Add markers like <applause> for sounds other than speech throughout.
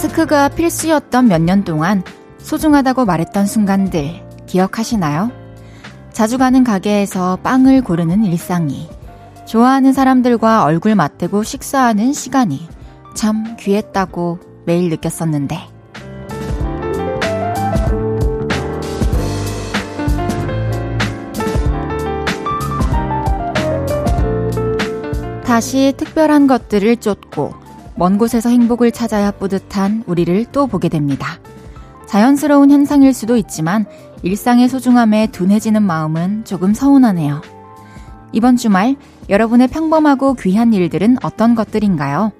마스크가 필수였던 몇 년 동안 소중하다고 말했던 순간들 기억하시나요? 자주 가는 가게에서 빵을 고르는 일상이, 좋아하는 사람들과 얼굴 맞대고 식사하는 시간이 참 귀했다고 매일 느꼈었는데. 다시 특별한 것들을 쫓고 먼 곳에서 행복을 찾아야 뿌듯한 우리를 또 보게 됩니다. 자연스러운 현상일 수도 있지만 일상의 소중함에 둔해지는 마음은 조금 서운하네요. 이번 주말 여러분의 평범하고 귀한 일들은 어떤 것들인가요?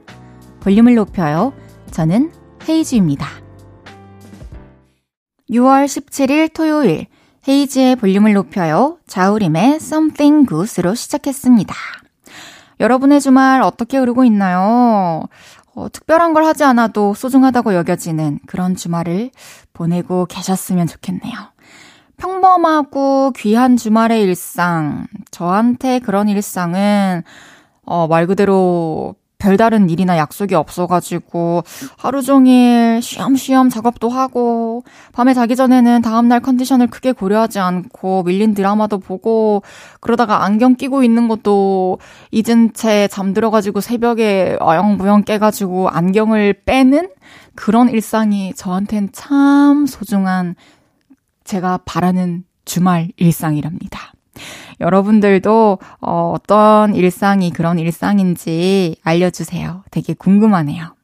볼륨을 높여요. 저는 헤이즈입니다. 6월 17일 토요일 헤이즈의 볼륨을 높여요. 자우림의 Something Good으로 시작했습니다. 여러분의 주말 어떻게 흐르고 있나요? 어, 특별한 걸 하지 않아도 소중하다고 여겨지는 그런 주말을 보내고 계셨으면 좋겠네요. 평범하고 귀한 주말의 일상. 저한테 그런 일상은, 어, 말 그대로 별다른 일이나 약속이 없어가지고 하루 종일 쉬엄쉬엄 작업도 하고 밤에 자기 전에는 다음날 컨디션을 크게 고려하지 않고 밀린 드라마도 보고 그러다가 안경 끼고 있는 것도 잊은 채 잠들어가지고 새벽에 어영부영 깨가지고 안경을 빼는 그런 일상이 저한텐 참 소중한 제가 바라는 주말 일상이랍니다. 여러분들도 어, 어떤 일상이 그런 일상인지 알려주세요. 되게 궁금하네요.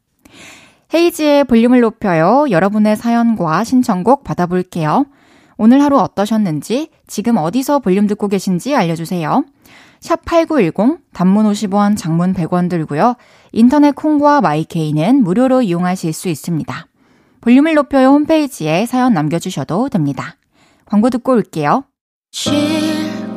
헤이지의 볼륨을 높여요. 여러분의 사연과 신청곡 받아볼게요. 오늘 하루 어떠셨는지, 지금 어디서 볼륨 듣고 계신지 알려주세요. 샵 8910, 단문 50원, 장문 100원 들고요. 인터넷 콩과 마이케이는 무료로 이용하실 수 있습니다. 볼륨을 높여요 홈페이지에 사연 남겨주셔도 됩니다. 광고 듣고 올게요.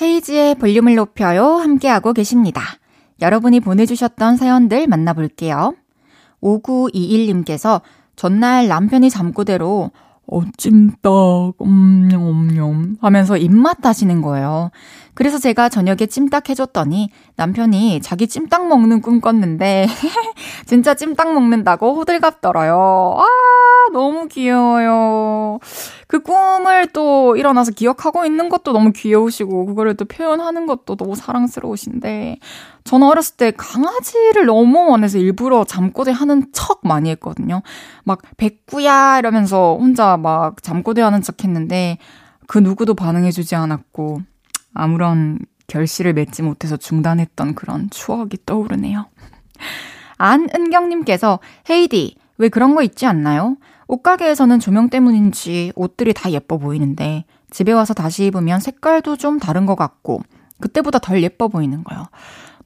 헤이지의 볼륨을 높여요. 함께하고 계십니다. 여러분이 보내주셨던 사연들 만나볼게요. 5921님께서 전날 남편이 잠꼬대로 어, 찜닭, 엄냠엄냠 하면서 입맛 다시는 거예요. 그래서 제가 저녁에 찜닭 해줬더니 남편이 자기 찜닭 먹는 꿈 꿨는데 <laughs> 진짜 찜닭 먹는다고 호들갑 떨어요. 아, 너무 귀여워요. 그 꿈을 또 일어나서 기억하고 있는 것도 너무 귀여우시고, 그거를 또 표현하는 것도 너무 사랑스러우신데, 저는 어렸을 때 강아지를 너무 원해서 일부러 잠꼬대 하는 척 많이 했거든요. 막, 백구야! 이러면서 혼자 막 잠꼬대 하는 척 했는데, 그 누구도 반응해주지 않았고, 아무런 결실을 맺지 못해서 중단했던 그런 추억이 떠오르네요. <laughs> 안은경님께서, 헤이디, 왜 그런 거 있지 않나요? 옷가게에서는 조명 때문인지 옷들이 다 예뻐 보이는데 집에 와서 다시 입으면 색깔도 좀 다른 것 같고 그때보다 덜 예뻐 보이는 거예요.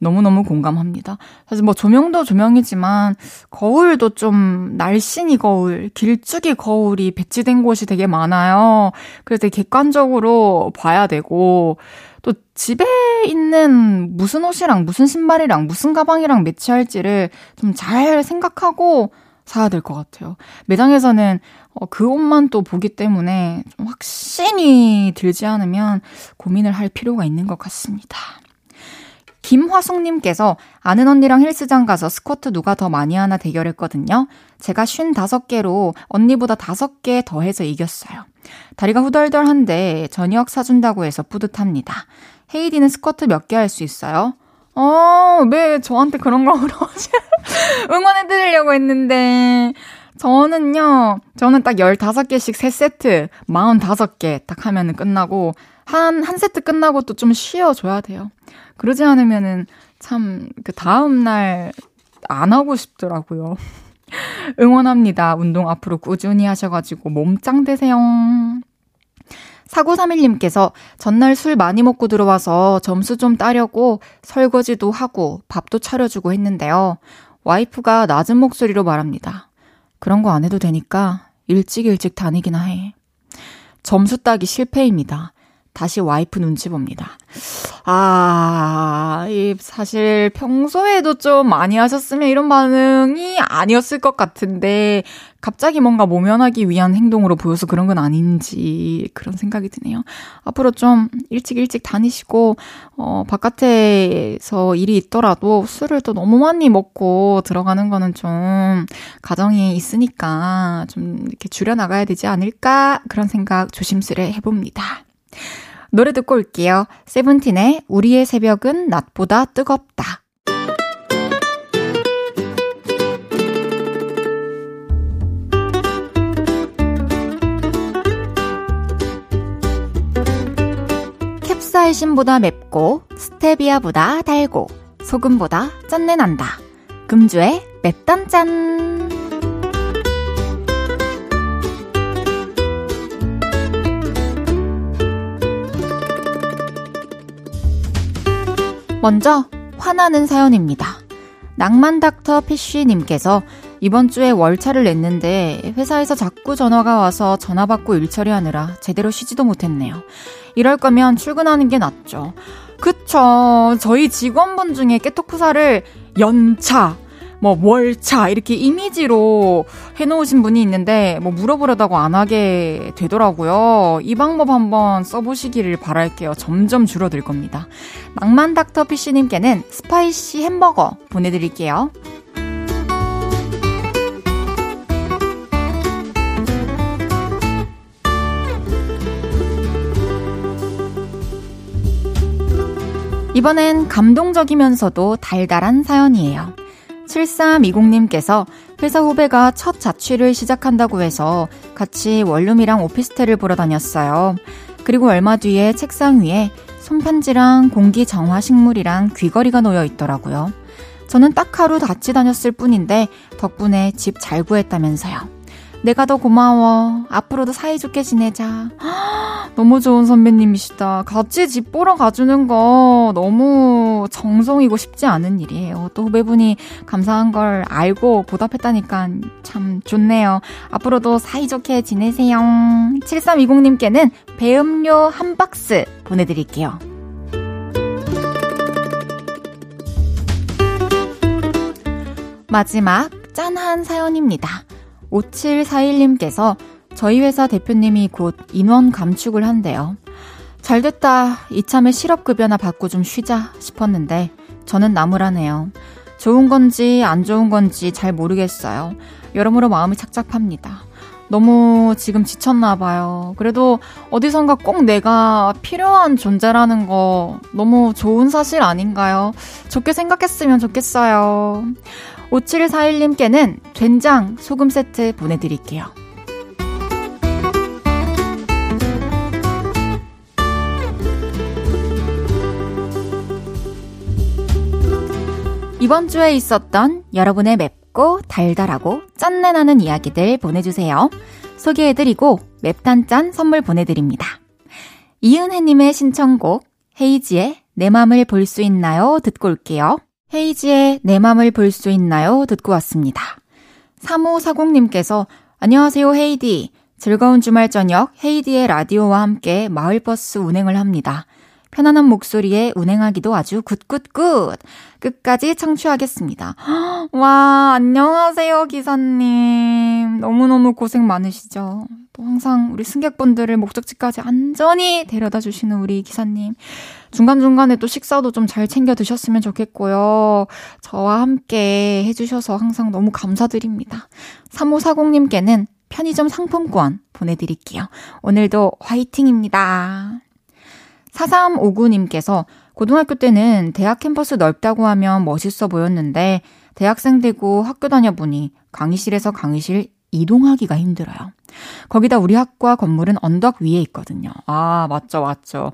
너무너무 공감합니다. 사실 뭐 조명도 조명이지만 거울도 좀 날씬이 거울, 길쭉이 거울이 배치된 곳이 되게 많아요. 그래서 되게 객관적으로 봐야 되고 또 집에 있는 무슨 옷이랑 무슨 신발이랑 무슨 가방이랑 매치할지를 좀 잘 생각하고 사야 될 것 같아요. 매장에서는 어, 그 옷만 또 보기 때문에 좀 확신이 들지 않으면 고민을 할 필요가 있는 것 같습니다. 김화숙님께서 아는 언니랑 헬스장 가서 스쿼트 누가 더 많이 하나 대결했거든요. 제가 55개로 언니보다 5개 더해서 이겼어요. 다리가 후덜덜한데 저녁 사준다고 해서 뿌듯합니다. 헤이디는 스쿼트 몇 개 할 수 있어요? 어, 왜 저한테 그런 걸 물어보지? <laughs> 응원해드리려고 했는데. 저는요, 저는 딱 15개씩 3세트, 45개 딱 하면은 끝나고, 한, 한 세트 끝나고 또 좀 쉬어줘야 돼요. 그러지 않으면은 참, 그 다음날 안 하고 싶더라고요. <laughs> 응원합니다. 운동 앞으로 꾸준히 하셔가지고 몸짱 되세요. 4931님께서 전날 술 많이 먹고 들어와서 점수 좀 따려고 설거지도 하고 밥도 차려주고 했는데요. 와이프가 낮은 목소리로 말합니다. 그런 거 안 해도 되니까 일찍 일찍 다니기나 해. 점수 따기 실패입니다. 다시 와이프 눈치 봅니다. 아, 이 사실 평소에도 좀 많이 하셨으면 이런 반응이 아니었을 것 같은데 갑자기 뭔가 모면하기 위한 행동으로 보여서 그런 건 아닌지 그런 생각이 드네요. 앞으로 좀 일찍 일찍 다니시고 어 바깥에서 일이 있더라도 술을 또 너무 많이 먹고 들어가는 거는 좀 가정이 있으니까 좀 이렇게 줄여 나가야 되지 않을까 그런 생각 조심스레 해 봅니다. 노래 듣고 올게요. 세븐틴의 우리의 새벽은 낮보다 뜨겁다. 캡사이신보다 맵고 스테비아보다 달고 소금보다 짠내 난다. 금주의 맵단짠. 먼저 화나는 사연입니다. 낭만 닥터 피쉬님께서 이번 주에 월차를 냈는데 회사에서 자꾸 전화가 와서 전화 받고 일 처리하느라 제대로 쉬지도 못했네요. 이럴 거면 출근하는 게 낫죠. 그쵸. 저희 직원분 중에 깨토쿠사를 연차, 뭐 월차 이렇게 이미지로 해놓으신 분이 있는데 뭐 물어보려다고 안 하게 되더라고요. 이 방법 한번 써보시기를 바랄게요. 점점 줄어들 겁니다. 낭만 닥터 피쉬님께는 spicy 햄버거 보내드릴게요. 이번엔 감동적이면서도 달달한 사연이에요. 7320님께서 회사 후배가 첫 자취를 시작한다고 해서 같이 원룸이랑 오피스텔을 보러 다녔어요. 그리고 얼마 뒤에 책상 위에 손편지랑 공기 정화 식물이랑 귀걸이가 놓여 있더라고요. 저는 딱 하루 같이 다녔을 뿐인데 덕분에 집 잘 구했다면서요. 내가 더 고마워. 앞으로도 사이좋게 지내자. 너무 좋은 선배님이시다. 같이 집 보러 가주는 거 너무 정성이고 쉽지 않은 일이에요. 또 후배분이 감사한 걸 알고 보답했다니까 참 좋네요. 앞으로도 사이좋게 지내세요. 7320님께는 배음료 한 박스 보내드릴게요. 마지막 짠한 사연입니다. 5741님께서 저희 회사 대표님이 곧 인원 감축을 한대요. 잘 됐다. 이참에 실업급여나 받고 좀 쉬자 싶었는데 저는 나무라네요. 좋은 건지 안 좋은 건지 잘 모르겠어요. 여러모로 마음이 착잡합니다. 너무 지금 지쳤나 봐요. 그래도 어디선가 꼭 내가 필요한 존재라는 거 너무 좋은 사실 아닌가요? 좋게 생각했으면 좋겠어요. 5741님께는 된장 소금 세트 보내드릴게요. 이번 주에 있었던 여러분의 맵고 달달하고 짠내 나는 이야기들 보내주세요. 소개해드리고 맵단짠 선물 보내드립니다. 이은혜님의 신청곡 헤이지의 내 맘을 볼 수 있나요? 듣고 올게요. 헤이지의 내 맘을 볼 수 있나요? 듣고 왔습니다. 3540님께서 안녕하세요 헤이디. 즐거운 주말 저녁 헤이디의 라디오와 함께 마을버스 운행을 합니다. 편안한 목소리에 운행하기도 아주 good good good. 끝까지 청취하겠습니다. <gasps> 와, 안녕하세요, 기사님. 너무너무 고생 많으시죠? 또 항상 우리 승객분들을 목적지까지 안전히 데려다 주시는 우리 기사님. 중간중간에 또 식사도 좀 잘 챙겨 드셨으면 좋겠고요. 저와 함께 해주셔서 항상 너무 감사드립니다. 3540님께는 편의점 상품권 보내드릴게요. 오늘도 화이팅입니다. 4359님께서 고등학교 때는 대학 캠퍼스 넓다고 하면 멋있어 보였는데 대학생 되고 학교 다녀보니 강의실에서 강의실 이동하기가 힘들어요. 거기다 우리 학과 건물은 언덕 위에 있거든요. 아, 맞죠, 맞죠.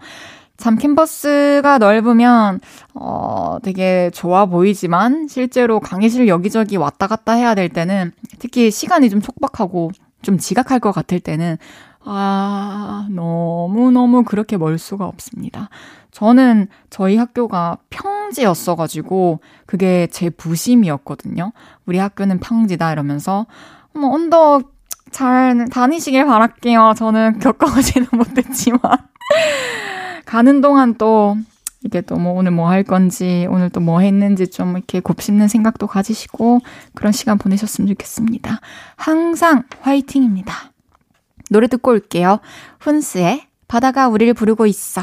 참 캠퍼스가 넓으면 어 되게 좋아 보이지만 실제로 강의실 여기저기 왔다 갔다 해야 될 때는 특히 시간이 좀 촉박하고 좀 지각할 것 같을 때는 아, 너무너무 그렇게 멀 수가 없습니다. 저는 저희 학교가 평지였어가지고, 그게 제 부심이었거든요. 우리 학교는 평지다 이러면서, 뭐, 언덕 잘 다니시길 바랄게요. 저는 <laughs> 겪어보지는 못했지만. <laughs> 가는 동안 또, 이게 또 뭐 오늘 뭐 할 건지, 오늘 또 뭐 했는지 좀 이렇게 곱씹는 생각도 가지시고, 그런 시간 보내셨으면 좋겠습니다. 항상 화이팅입니다. 노래 듣고 올게요. 훈스의 바다가 우리를 부르고 있어.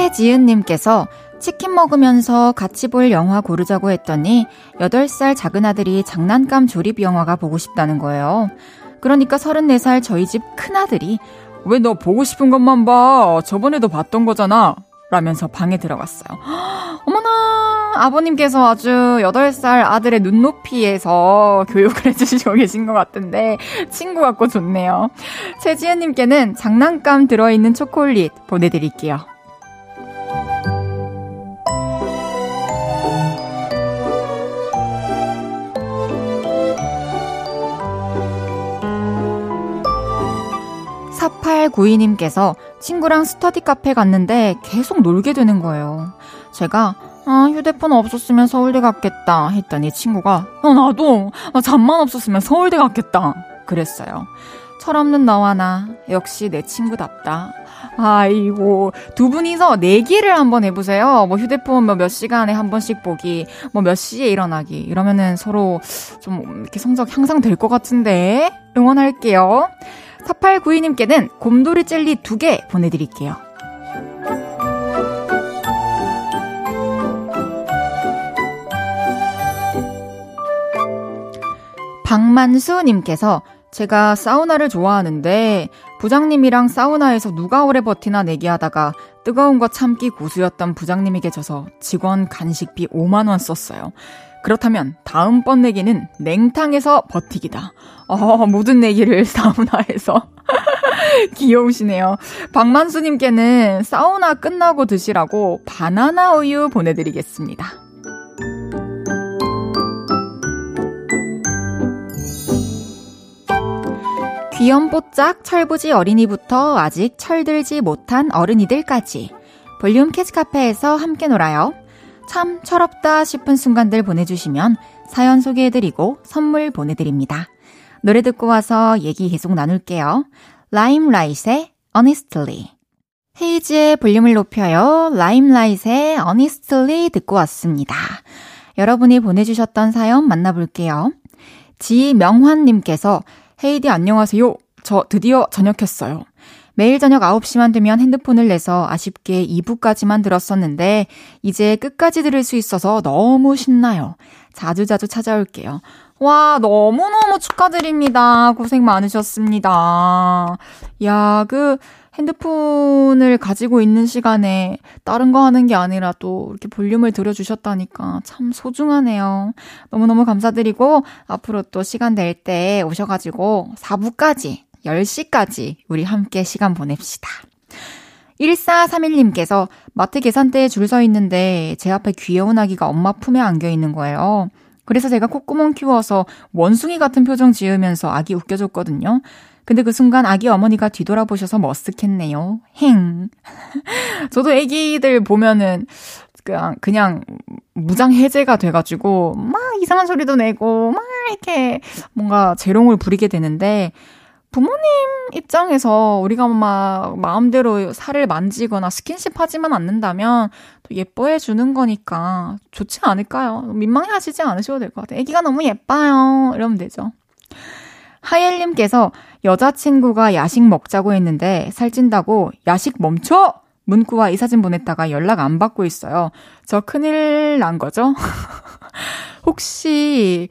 최지은님께서 치킨 먹으면서 같이 볼 영화 고르자고 했더니 8살 작은 아들이 장난감 조립 영화가 보고 싶다는 거예요. 그러니까 34살 저희 집 큰아들이 왜 너 보고 싶은 것만 봐? 저번에도 봤던 거잖아. 라면서 방에 들어갔어요. <gasps> 어머나! 아버님께서 아주 8살 아들의 눈높이에서 교육을 해주시고 계신 것 같은데, 친구 같고 좋네요. 최지은님께는 장난감 들어있는 초콜릿 보내드릴게요. 4892님께서 친구랑 스터디 카페 갔는데 계속 놀게 되는 거예요. 제가 아, 휴대폰 없었으면 서울대 갔겠다 했더니 친구가 어, 나도 아, 잠만 없었으면 서울대 갔겠다 그랬어요. 철없는 너와 나 역시 내 친구답다. 아이고 두 분이서 내기를 한번 해보세요. 뭐 휴대폰 뭐몇 시간에 한 번씩 보기, 뭐 몇 시에 일어나기 이러면은 서로 좀 이렇게 성적 향상될 것 같은데 응원할게요. 4892님께는 곰돌이 젤리 2개 보내드릴게요. 박만수님께서 제가 사우나를 좋아하는데 부장님이랑 사우나에서 누가 오래 버티나 내기하다가 뜨거운 거 참기 고수였던 부장님에게 져서 직원 간식비 5만 원 썼어요. 그렇다면 다음번 내기는 냉탕에서 버티기다. 어, 모든 내기를 사우나에서. <laughs> <laughs> 귀여우시네요. 박만수님께는 사우나 끝나고 드시라고 바나나 우유 보내드리겠습니다. 귀염뽀짝 철부지 어린이부터 아직 철들지 못한 어른이들까지 볼륨 캐치카페에서 함께 놀아요. 참 철없다 싶은 순간들 보내주시면 사연 소개해드리고 선물 보내드립니다. 노래 듣고 와서 얘기 계속 나눌게요. 라임라이트의 Honestly 헤이즈의 볼륨을 높여요. 라임라이트의 Honestly 듣고 왔습니다. 여러분이 보내주셨던 사연 만나볼게요. 지명환님께서 헤이디 안녕하세요. 저 드디어 전역했어요. 매일 저녁 9시만 되면 핸드폰을 내서 아쉽게 2부까지만 들었었는데 이제 끝까지 들을 수 있어서 너무 신나요. 자주자주 찾아올게요. 와, 너무너무 축하드립니다. 고생 많으셨습니다. 야, 그 핸드폰을 가지고 있는 시간에 다른 거 하는 게 아니라 또 이렇게 볼륨을 들어주셨다니까 참 소중하네요. 너무너무 감사드리고 앞으로 또 시간 될 때 오셔가지고 4부까지 10시까지 우리 함께 시간 보냅시다. 1431님께서 마트 계산대에 줄 서 있는데 제 앞에 귀여운 아기가 엄마 품에 안겨 있는 거예요. 그래서 제가 콧구멍 키워서 원숭이 같은 표정 지으면서 아기 웃겨줬거든요. 근데 그 순간 아기 어머니가 뒤돌아보셔서 머쓱했네요. 행. <laughs> 저도 아기들 보면은 그냥, 그냥 무장 해제가 돼가지고 막 이상한 소리도 내고 막 이렇게 뭔가 재롱을 부리게 되는데 부모님 입장에서 우리가 막 마음대로 살을 만지거나 스킨십 하지만 않는다면 또 예뻐해 주는 거니까 좋지 않을까요? 민망해 하시지 않으셔도 될 것 같아요. 애기가 너무 예뻐요. 이러면 되죠. 하엘님께서 여자친구가 야식 먹자고 했는데 살찐다고 야식 멈춰! 문구와 이 사진 보냈다가 연락 안 받고 있어요. 저 큰일 난 거죠? <laughs> 혹시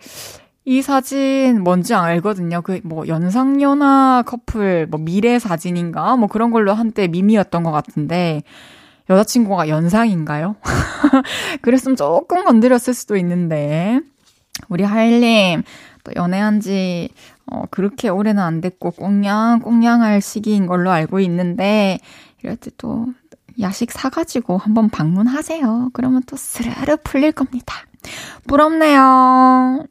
이 사진 뭔지 알거든요. 그 뭐 연상연하 커플 뭐 미래 사진인가 뭐 그런 걸로 한때 미미였던 것 같은데 여자친구가 연상인가요? <laughs> 그랬으면 조금 건드렸을 수도 있는데 우리 하일님 또 연애한 지 어, 그렇게 오래는 안 됐고 꽁냥꽁냥할 시기인 걸로 알고 있는데 이럴 때 또 야식 사가지고 한번 방문하세요. 그러면 또 스르르 풀릴 겁니다. 부럽네요.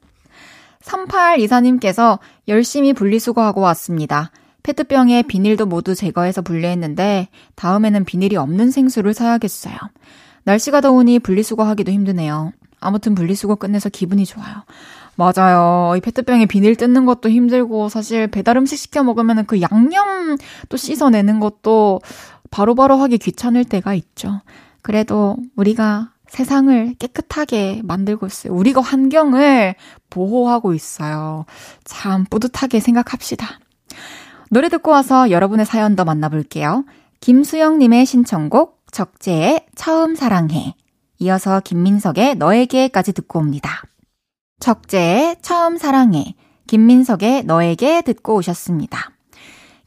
3824님께서 열심히 분리수거하고 왔습니다. 페트병에 비닐도 모두 제거해서 분리했는데 다음에는 비닐이 없는 생수를 사야겠어요. 날씨가 더우니 분리수거하기도 힘드네요. 아무튼 분리수거 끝내서 기분이 좋아요. 맞아요. 이 페트병에 비닐 뜯는 것도 힘들고 사실 배달 음식 시켜 먹으면 그 양념 또 씻어내는 것도 바로바로 바로 하기 귀찮을 때가 있죠. 그래도 우리가 세상을 깨끗하게 만들고 있어요. 우리가 환경을 보호하고 있어요. 참 뿌듯하게 생각합시다. 노래 듣고 와서 여러분의 사연 더 만나볼게요. 김수영님의 신청곡 적재의 처음 사랑해. 이어서 김민석의 너에게까지 듣고 옵니다. 적재의 처음 사랑해. 김민석의 너에게 듣고 오셨습니다.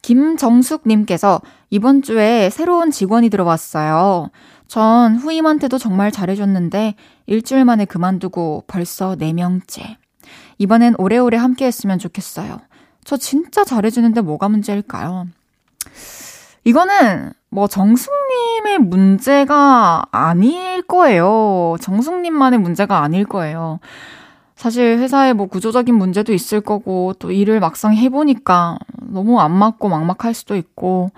김정숙님께서 이번 주에 새로운 직원이 들어왔어요. 전 후임한테도 정말 잘해줬는데 일주일 만에 그만두고 벌써 4명째. 이번엔 오래오래 함께 했으면 좋겠어요. 저 진짜 잘해주는데 뭐가 문제일까요? 이거는 뭐 정숙님의 문제가 아닐 거예요. 정숙님만의 문제가 아닐 거예요. 사실 회사에 뭐 구조적인 문제도 있을 거고 또 일을 막상 해보니까 너무 안 맞고 막막할 수도 있고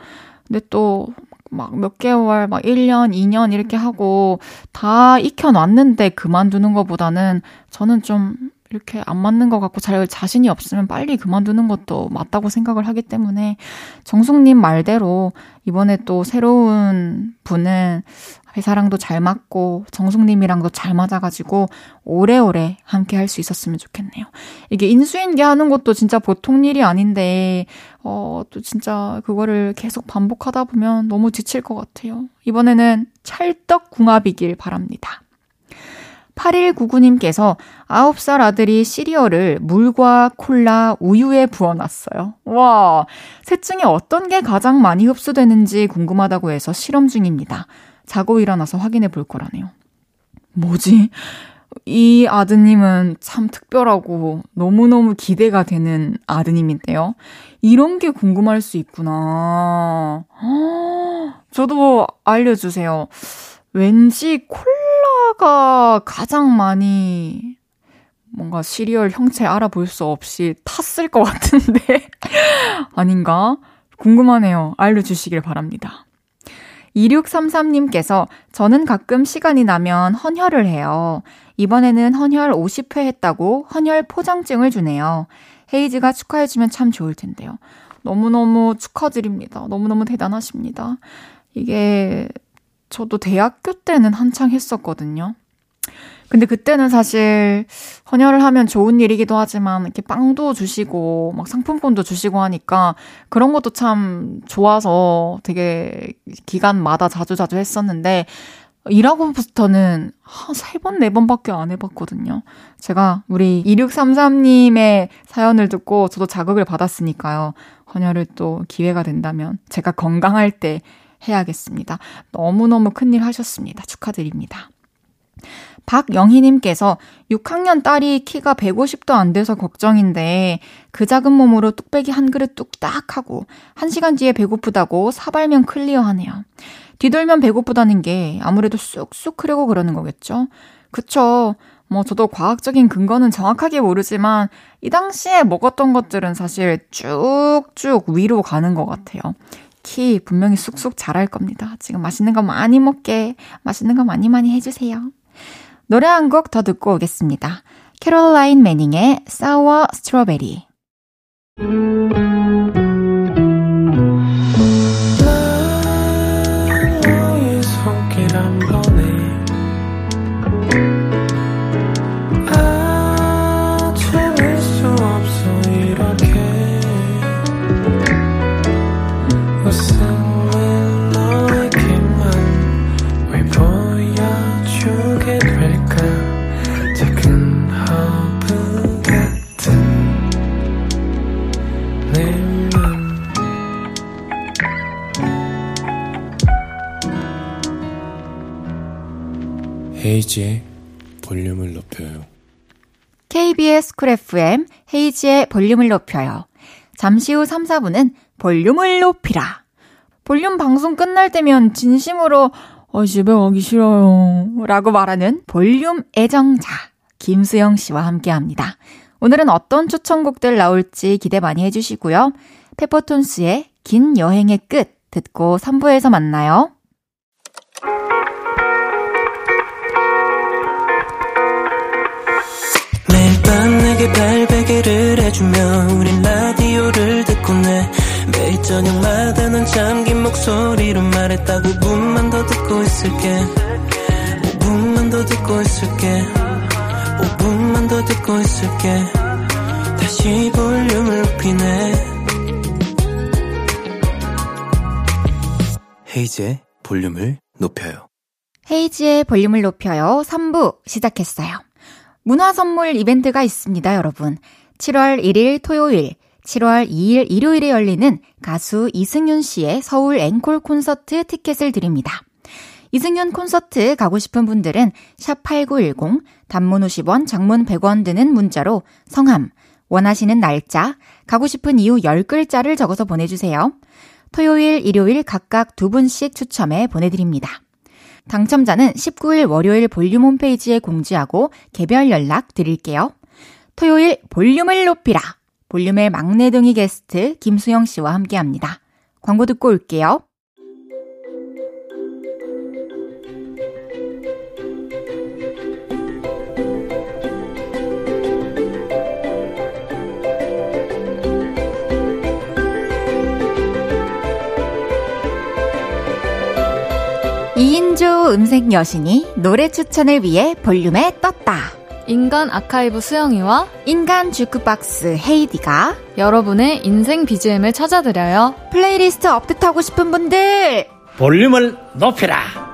근데 또 막 몇 개월, 막 1년, 2년 이렇게 하고 다 익혀놨는데 그만두는 것보다는 저는 좀 이렇게 안 맞는 것 같고 잘 자신이 없으면 빨리 그만두는 것도 맞다고 생각을 하기 때문에 정숙님 말대로 이번에 또 새로운 분은 회사랑도 잘 맞고 정숙님이랑도 잘 맞아가지고 오래오래 함께 할 수 있었으면 좋겠네요. 이게 인수인계 하는 것도 진짜 보통 일이 아닌데 어, 또 진짜 그거를 계속 반복하다 보면 너무 지칠 것 같아요. 이번에는 찰떡궁합이길 바랍니다. 8199님께서 9살 아들이 시리얼을 물과 콜라, 우유에 부어놨어요. 와, 셋 중에 어떤 게 가장 많이 흡수되는지 궁금하다고 해서 실험 중입니다. 자고 일어나서 확인해 볼 거라네요. 뭐지? 이 아드님은 참 특별하고 너무너무 기대가 되는 아드님인데요. 이런 게 궁금할 수 있구나. 저도 알려주세요. 왠지 콜라가 가장 많이 뭔가 시리얼 형체 알아볼 수 없이 탔을 것 같은데 <laughs> 아닌가? 궁금하네요. 알려주시길 바랍니다. 2633님께서 저는 가끔 시간이 나면 헌혈을 해요. 이번에는 헌혈 50회 했다고 헌혈 포장증을 주네요. 헤이즈가 축하해주면 참 좋을 텐데요. 너무너무 축하드립니다. 너무너무 대단하십니다. 이게 저도 대학교 때는 한창 했었거든요. 근데 그때는 사실 헌혈을 하면 좋은 일이기도 하지만 이렇게 빵도 주시고 막 상품권도 주시고 하니까 그런 것도 참 좋아서 되게 기간마다 자주자주 했었는데 일하고부터는 한 세 번, 네 번밖에 안 해봤거든요. 제가 우리 2633님의 사연을 듣고 저도 자극을 받았으니까요. 헌혈을 또 기회가 된다면 제가 건강할 때 해야겠습니다. 너무너무 큰일 하셨습니다. 축하드립니다. 박영희님께서 6학년 딸이 키가 150도 안 돼서 걱정인데 그 작은 몸으로 뚝배기 한 그릇 뚝딱 하고 1시간 뒤에 배고프다고 사발면 클리어하네요. 뒤돌면 배고프다는 게 아무래도 쑥쑥 크려고 그러는 거겠죠? 그쵸. 뭐 저도 과학적인 근거는 정확하게 모르지만 이 당시에 먹었던 것들은 사실 쭉쭉 위로 가는 것 같아요. 키 분명히 쑥쑥 자랄 겁니다. 지금 맛있는 거 많이 먹게, 맛있는 거 많이 많이 해주세요. 노래 한 곡 더 듣고 오겠습니다. 캐롤라인 매닝의 Sour Strawberry. 헤이즈의 볼륨을 높여요. KBS 쿨 FM 헤이즈의 볼륨을 높여요. 잠시 후 3, 4분은 볼륨을 높이라. 볼륨 방송 끝날 때면 진심으로 어, 집에 가기 싫어요. 라고 말하는 볼륨 애청자 김수영 씨와 함께 합니다. 오늘은 어떤 추천곡들 나올지 기대 많이 해주시고요. 페퍼톤스의 긴 여행의 끝 듣고 3부에서 만나요. 밤 내게 발베개를 해주며 우린 라디오를 듣고 내 매일 저녁마다 넌 잠긴 목소리로 말했다 5분만 더 듣고 있을게 5분만 더 듣고 있을게 5분만 더 듣고 있을게 다시 볼륨을 높이네 헤이즈의 볼륨을 높여요. 헤이지의 볼륨을 높여요. 3부 시작했어요. 문화 선물 이벤트가 있습니다, 여러분. 7월 1일 토요일, 7월 2일 일요일에 열리는 가수 이승윤 씨의 서울 앵콜 콘서트 티켓을 드립니다. 이승윤 콘서트 가고 싶은 분들은 샵8910 단문 50원, 장문 100원 드는 문자로 성함, 원하시는 날짜, 가고 싶은 이유 10글자를 적어서 보내주세요. 토요일, 일요일 각각 두 분씩 추첨해 보내드립니다. 당첨자는 19일 월요일 볼륨 홈페이지에 공지하고 개별 연락 드릴게요. 토요일 볼륨을 높이라. 볼륨의 막내둥이 게스트 김수영 씨와 함께 합니다. 광고 듣고 올게요. 이인조 음색 여신이 노래 추천을 위해 볼륨에 떴다. 인간 아카이브 수영이와 인간 주크박스 헤이디가 여러분의 인생 BGM을 찾아드려요. 플레이리스트 업데이트하고 싶은 분들 볼륨을 높여라.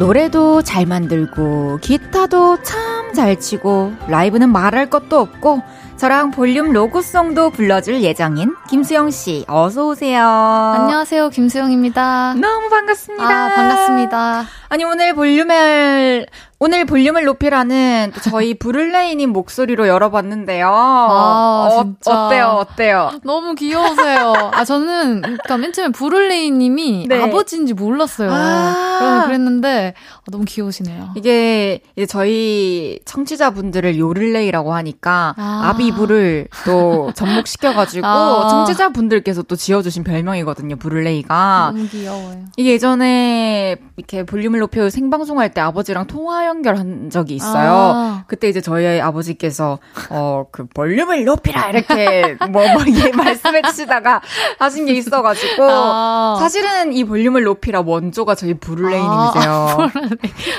노래도 잘 만들고 기타도 참 잘 치고 라이브는 말할 것도 없고 저랑 볼륨 로고송도 불러줄 예정인 김수영 씨 어서 오세요. 안녕하세요, 김수영입니다. 너무 반갑습니다. 아, 반갑습니다. 아니 오늘 볼륨을 오늘 볼륨을 높이라는 또 저희 <laughs> 브룰레이님 목소리로 열어봤는데요. 아, 어, 진짜. 어때요? 어때요? 너무 귀여우세요. 아, 저는, 그니까 맨 처음에 부를레이 님이 네. 아버지인지 몰랐어요. 아. 그래서 그랬는데, 아, 너무 귀여우시네요. 이게 이제 저희 청취자분들을 요를레이라고 하니까 아. 아. 비부를또 접목시켜가지고 아. 청취자분들께서 또 지어주신 별명이거든요, 브룰레이가. 너무 귀여워요. 이게 예전에 이렇게 볼륨을 높여 생방송할 때 아버지랑 통화 연결한 적이 있어요. 아. 그때 이제 저희 아버지께서 어 그 볼륨을 높이라 이렇게 뭐, 뭐 이게 <laughs> 말씀해 주시다가 하신 게 있어가지고 아. 사실은 이 볼륨을 높이라 원조가 저희 브룰레이님이세요. 아,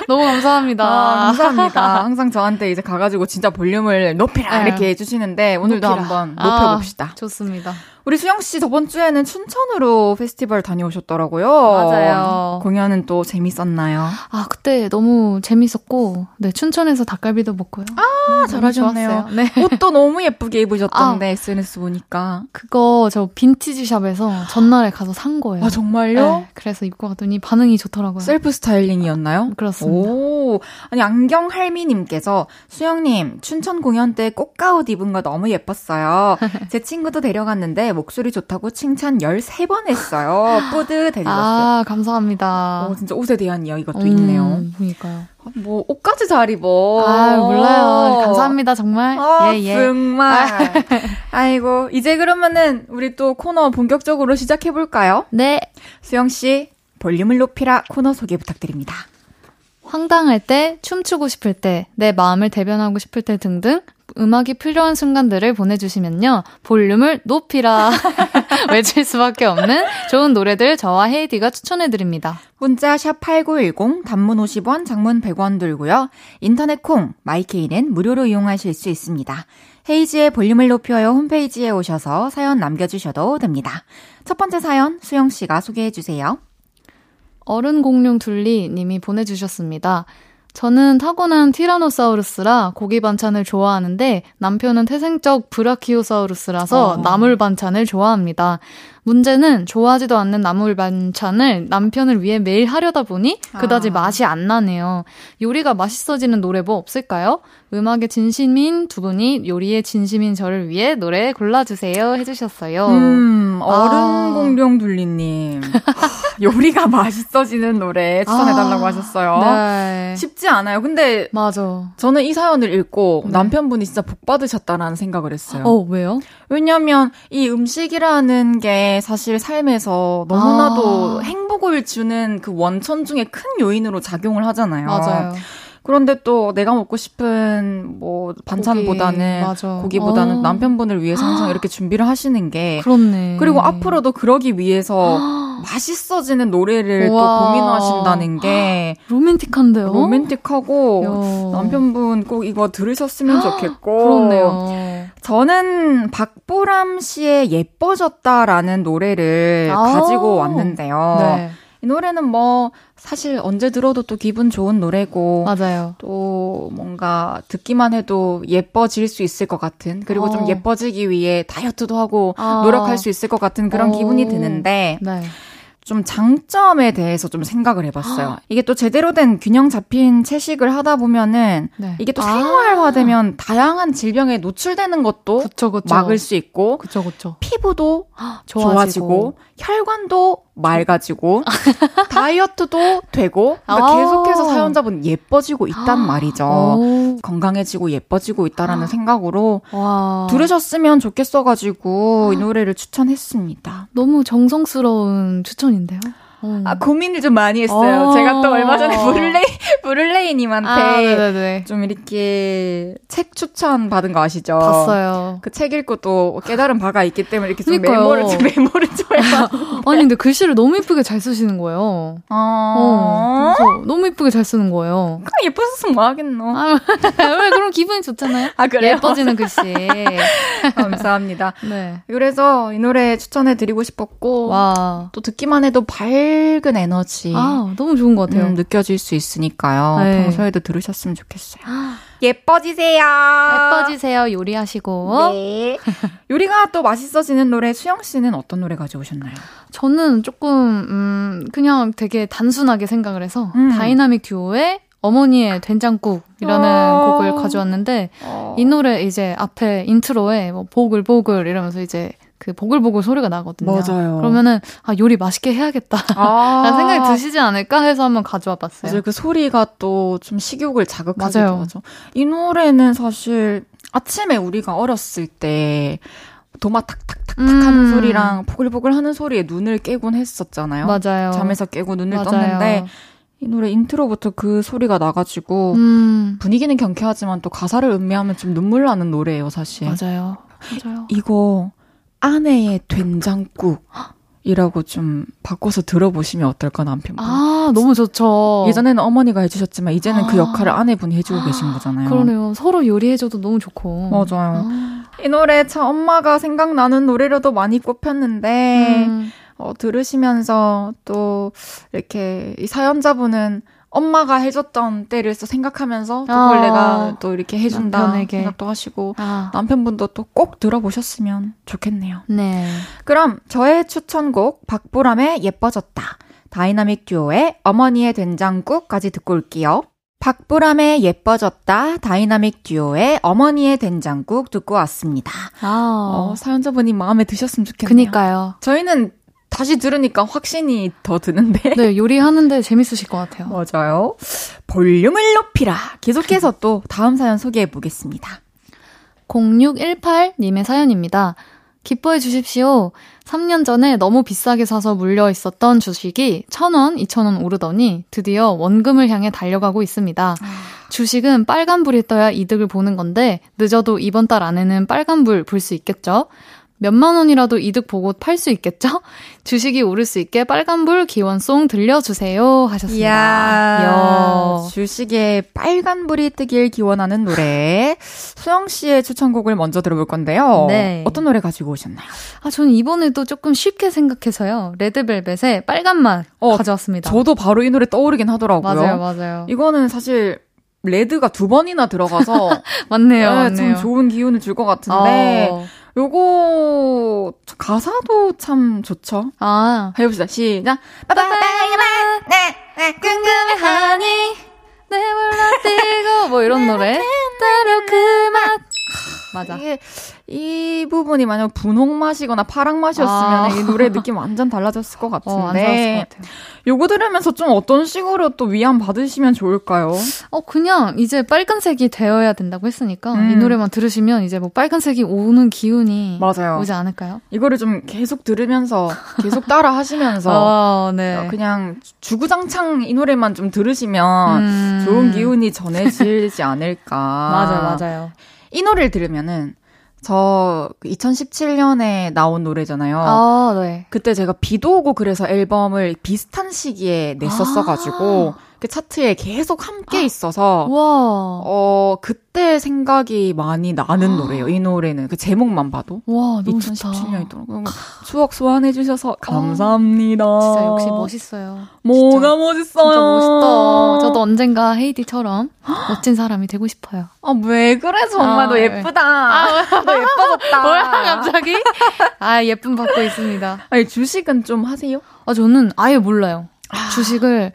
너무 감사합니다. 아, 감사합니다. 항상 저한테 이제 가가지고 진짜 볼륨을 높이라 네. 이렇게 해주시는데 오늘도 높이라. 한번 아, 높여봅시다. 좋습니다. 우리 수영 씨 저번 주에는 춘천으로 페스티벌 다녀오셨더라고요. 맞아요. 공연은 또 재밌었나요? 아, 그때 너무 재밌었고, 네, 춘천에서 닭갈비도 먹고요. 아, 잘하셨네요. 네. 옷도 너무 예쁘게 입으셨던데 아. SNS 보니까. 그거 저 빈티지 샵에서 전날에 가서 산 거예요. 아 정말요? 네, 그래서 입고 갔더니 반응이 좋더라고요. 셀프 스타일링이었나요? 그렇습니다. 오, 아니 안경 할미님께서 수영님 춘천 공연 때 꽃가옷 입은 거 너무 예뻤어요. <laughs> 제 친구도 데려갔는데 목소리 좋다고 칭찬 13번 했어요. <gasps> 뿌듯해지셨어요. 아, 감사합니다. 오, 진짜 옷에 대한 이야기가 또 있네요. 음, 그러니까요. 뭐 옷까지 잘 입어. 아, 몰라요. 감사합니다, 정말. 아, 예, 예. 정말. <laughs> 아이고, 이제 그러면은 우리 또 코너 본격적으로 시작해 볼까요? 네. 수영 씨, 볼륨을 높이라 코너 소개 부탁드립니다. 황당할 때, 춤추고 싶을 때, 내 마음을 대변하고 싶을 때 등등 음악이 필요한 순간들을 보내주시면요. 볼륨을 높이라 <laughs> 외칠 수밖에 없는 좋은 노래들 저와 헤이디가 추천해드립니다. 문자 샵 8910 단문 50원, 장문 100원 들고요. 인터넷 콩, 마이케이는 무료로 이용하실 수 있습니다. 헤이지의 볼륨을 높여요 홈페이지에 오셔서 사연 남겨주셔도 됩니다. 첫 번째 사연 수영 씨가 소개해 주세요. 어른 공룡 둘리 님이 보내주셨습니다. 저는 타고난 티라노사우루스라 고기 반찬을 좋아하는데 남편은 태생적 브라키오사우루스라서 어. 나물 반찬을 좋아합니다. 문제는 좋아하지도 않는 나물 반찬을 남편을 위해 매일 하려다 보니 그다지 아. 맛이 안 나네요. 요리가 맛있어지는 노래 뭐 없을까요? 음악에 진심인 두 분이 요리에 진심인 저를 위해 노래 골라주세요 해주셨어요. 음, 어른 아. 공룡 둘리님. <laughs> 요리가 맛있어지는 노래 추천해달라고 아. 하셨어요. 네. 쉽지 않아요. 근데 맞아. 저는 이 사연을 읽고 네. 남편분이 진짜 복 받으셨다라는 생각을 했어요. 어, 왜요? 왜냐면 이 음식이라는 게 사실 삶에서 너무나도 아. 행복을 주는 그 원천 중에 큰 요인으로 작용을 하잖아요. 맞아요. 그런데 또 내가 먹고 싶은 뭐 반찬보다는 고기, 보다는 어. 남편분을 위해서 항상 이렇게 준비를 하시는 게 그렇네. 그리고 앞으로도 그러기 위해서 맛있어지는 노래를 우와. 또 고민하신다는 게 로맨틱한데요. 로맨틱하고 야. 남편분 꼭 이거 들으셨으면 좋겠고 그렇네요. 저는 박보람 씨의 예뻐졌다라는 노래를 아. 가지고 왔는데요. 네. 이 노래는 뭐 사실 언제 들어도 또 기분 좋은 노래고 맞아요. 또 뭔가 듣기만 해도 예뻐질 수 있을 것 같은 그리고 어. 좀 예뻐지기 위해 다이어트도 하고 어. 노력할 수 있을 것 같은 그런 어. 기분이 드는데 네. 좀 장점에 대해서 좀 생각을 해봤어요. 이게 또 제대로 된 균형 잡힌 채식을 하다 보면은 네. 이게 또 아. 생활화되면 다양한 질병에 노출되는 것도 그쵸, 그쵸. 막을 수 있고 그쵸, 그쵸. 피부도 좋아지고, 좋아지고 혈관도 맑아지고 <laughs> 다이어트도 되고 그러니까 계속해서 사연자분 예뻐지고 있단 말이죠. 건강해지고 예뻐지고 있다라는 생각으로 와. 들으셨으면 좋겠어가지고 이 노래를 추천했습니다. 너무 정성스러운 추천인데요. 음. 아, 고민을 좀 많이 했어요. 어~ 제가 또 얼마 전에 브룰레이, 브룰레이님한테 <laughs> 아, 좀 이렇게 책 추천 받은 거 아시죠? 봤어요. 그 책 읽고 또 깨달은 바가 있기 때문에 이렇게 좀 메모를, 좀 메모를 좀 해봤는데. <laughs> 아니, 근데 글씨를 너무 예쁘게 잘 쓰시는 거예요. 어. 어 너무 예쁘게 잘 쓰는 거예요. 그럼 예뻐졌으면 뭐 하겠노? 아, <laughs> 왜, 그럼 기분이 좋잖아요? 아, 그래요? 예뻐지는 글씨. 감사합니다. 네. 그래서 이 노래 추천해드리고 싶었고, 와. 또 듣기만 해도 발 밝은 에너지. 아, 너무 좋은 것 같아요. 음, 느껴질 수 있으니까요. 네. 평소에도 들으셨으면 좋겠어요. 예뻐지세요. 예뻐지세요. 요리하시고. 네. <laughs> 요리가 또 맛있어지는 노래 수영 씨는 어떤 노래 가져오셨나요? 저는 조금 음 그냥 되게 단순하게 생각을 해서 음. 다이나믹 듀오의 어머니의 된장국이라는 어~ 곡을 가져왔는데 어~ 이 노래 이제 앞에 intro에 뭐 보글보글 이러면서 이제 그 보글보글 소리가 나거든요. 맞아요. 그러면은 아 요리 맛있게 해야겠다. 아~ 라는 생각이 드시지 않을까 해서 한번 가져와 봤어요. 맞아요. 그 소리가 또 좀 식욕을 자극하기도 맞아요. 하죠. 이 노래는 사실 아침에 우리가 어렸을 때 도마 탁탁탁탁 음. 하는 소리랑 보글보글 하는 소리에 눈을 깨곤 했었잖아요. 맞아요. 잠에서 깨고 눈을 맞아요. 떴는데 이 노래 intro부터 그 소리가 나가지고 음. 분위기는 경쾌하지만 또 가사를 음미하면 좀 눈물 나는 노래예요, 사실. 맞아요. 맞아요. 이거 아내의 된장국. 이라고 좀 바꿔서 들어보시면 어떨까 남편분. 아 너무 좋죠. 예전에는 어머니가 해주셨지만 이제는 그 아. 그 역할을 아내분이 해주고 계신 거잖아요. 그러네요. 서로 요리해줘도 너무 좋고. 맞아요. 아. 이 노래 참 엄마가 생각나는 노래로도 많이 꼽혔는데 음. 어, 들으시면서 또 이렇게 이 사연자분은 엄마가 해줬던 때를 또 생각하면서 또 그걸 아, 내가 또 이렇게 해준다 남편에게. 생각도 하시고 아. 남편분도 또 꼭 들어보셨으면 좋겠네요. 네. 그럼 저의 추천곡 박보람의 예뻐졌다. 다이나믹 듀오의 어머니의 된장국까지 듣고 올게요. 박보람의 예뻐졌다 다이나믹 듀오의 어머니의 된장국 듣고 왔습니다. 아. 어, 사연자분이 마음에 드셨으면 좋겠네요. 그니까요. 저희는 다시 들으니까 확신이 더 드는데. 네, 요리하는데 재밌으실 것 같아요. 맞아요. 볼륨을 높이라. 계속해서 또 다음 사연 소개해 보겠습니다. 0618님의 사연입니다. 기뻐해 주십시오. 3년 전에 너무 비싸게 사서 물려 있었던 주식이 1000원, 2000원 오르더니 드디어 원금을 향해 달려가고 있습니다. 아. 주식은 빨간불이 떠야 이득을 보는 건데 늦어도 이번 달 안에는 빨간불 볼 수 있겠죠? 몇만 원이라도 이득 보고 팔 수 있겠죠? <laughs> 주식이 오를 수 있게 빨간불 기원송 들려주세요 하셨습니다. 이야. 주식에 빨간불이 뜨길 기원하는 노래. 수영 씨의 추천곡을 먼저 들어볼 건데요. 네. 어떤 노래 가지고 오셨나요? 아, 저는 이번에도 조금 쉽게 생각해서요. 레드벨벳의 빨간 맛 어, 가져왔습니다. 저도 바로 이 노래 떠오르긴 하더라고요. 맞아요, 맞아요. 이거는 사실 레드가 두 번이나 들어가서 <laughs> 맞네요, 네, 맞네요. 좀 좋은 기운을 줄 것 같은데 어. 요거 가사도 참 좋죠. 아. 해봅시다. 시작. 궁금해하니 내 몰라 뛰고 뭐 이런 노래 따로 그맛 맞아 이게 이 부분이 만약 분홍 맛이거나 파랑 맛이었으면 아. 이 노래 느낌 완전 달라졌을 것 같은데. 어, 것 같아요. 요거 들으면서 좀 어떤 식으로 또 위안 받으시면 좋을까요? 어 그냥 이제 빨간색이 되어야 된다고 했으니까 음. 이 노래만 들으시면 이제 뭐 빨간색이 오는 기운이 맞아요. 오지 않을까요? 이거를 좀 계속 들으면서 계속 따라 하시면서 아, <laughs> 네. 그냥 주구장창 이 노래만 좀 들으시면 음. 좋은 기운이 전해지지 않을까. <laughs> 맞아요, 맞아요. 이 노래를 들으면은 저 2017년에 나온 노래잖아요. 아, 네. 그때 제가 비도 오고 그래서 앨범을 비슷한 시기에 냈었어가지고 그 차트에 계속 함께 있어서 와. 어 그때 생각이 많이 나는 노래예요. 이 노래는 그 제목만 봐도 와, 너무 좋다. 2017년이더라고요. 추억 소환해 주셔서 감사합니다. 진짜 역시 멋있어요. 뭐가 멋있어요. 진짜 멋있다. 저 도 언젠가 헤이디처럼 멋진 사람이 되고 싶어요. 아, 왜 그래, 정말. 아, 너 네. 예쁘다. 너 예뻐졌다. <laughs> 뭐야, 갑자기? 아, 예쁨 받고 있습니다. 아니, 주식은 좀 하세요? 아, 저는 아예 몰라요. 주식을,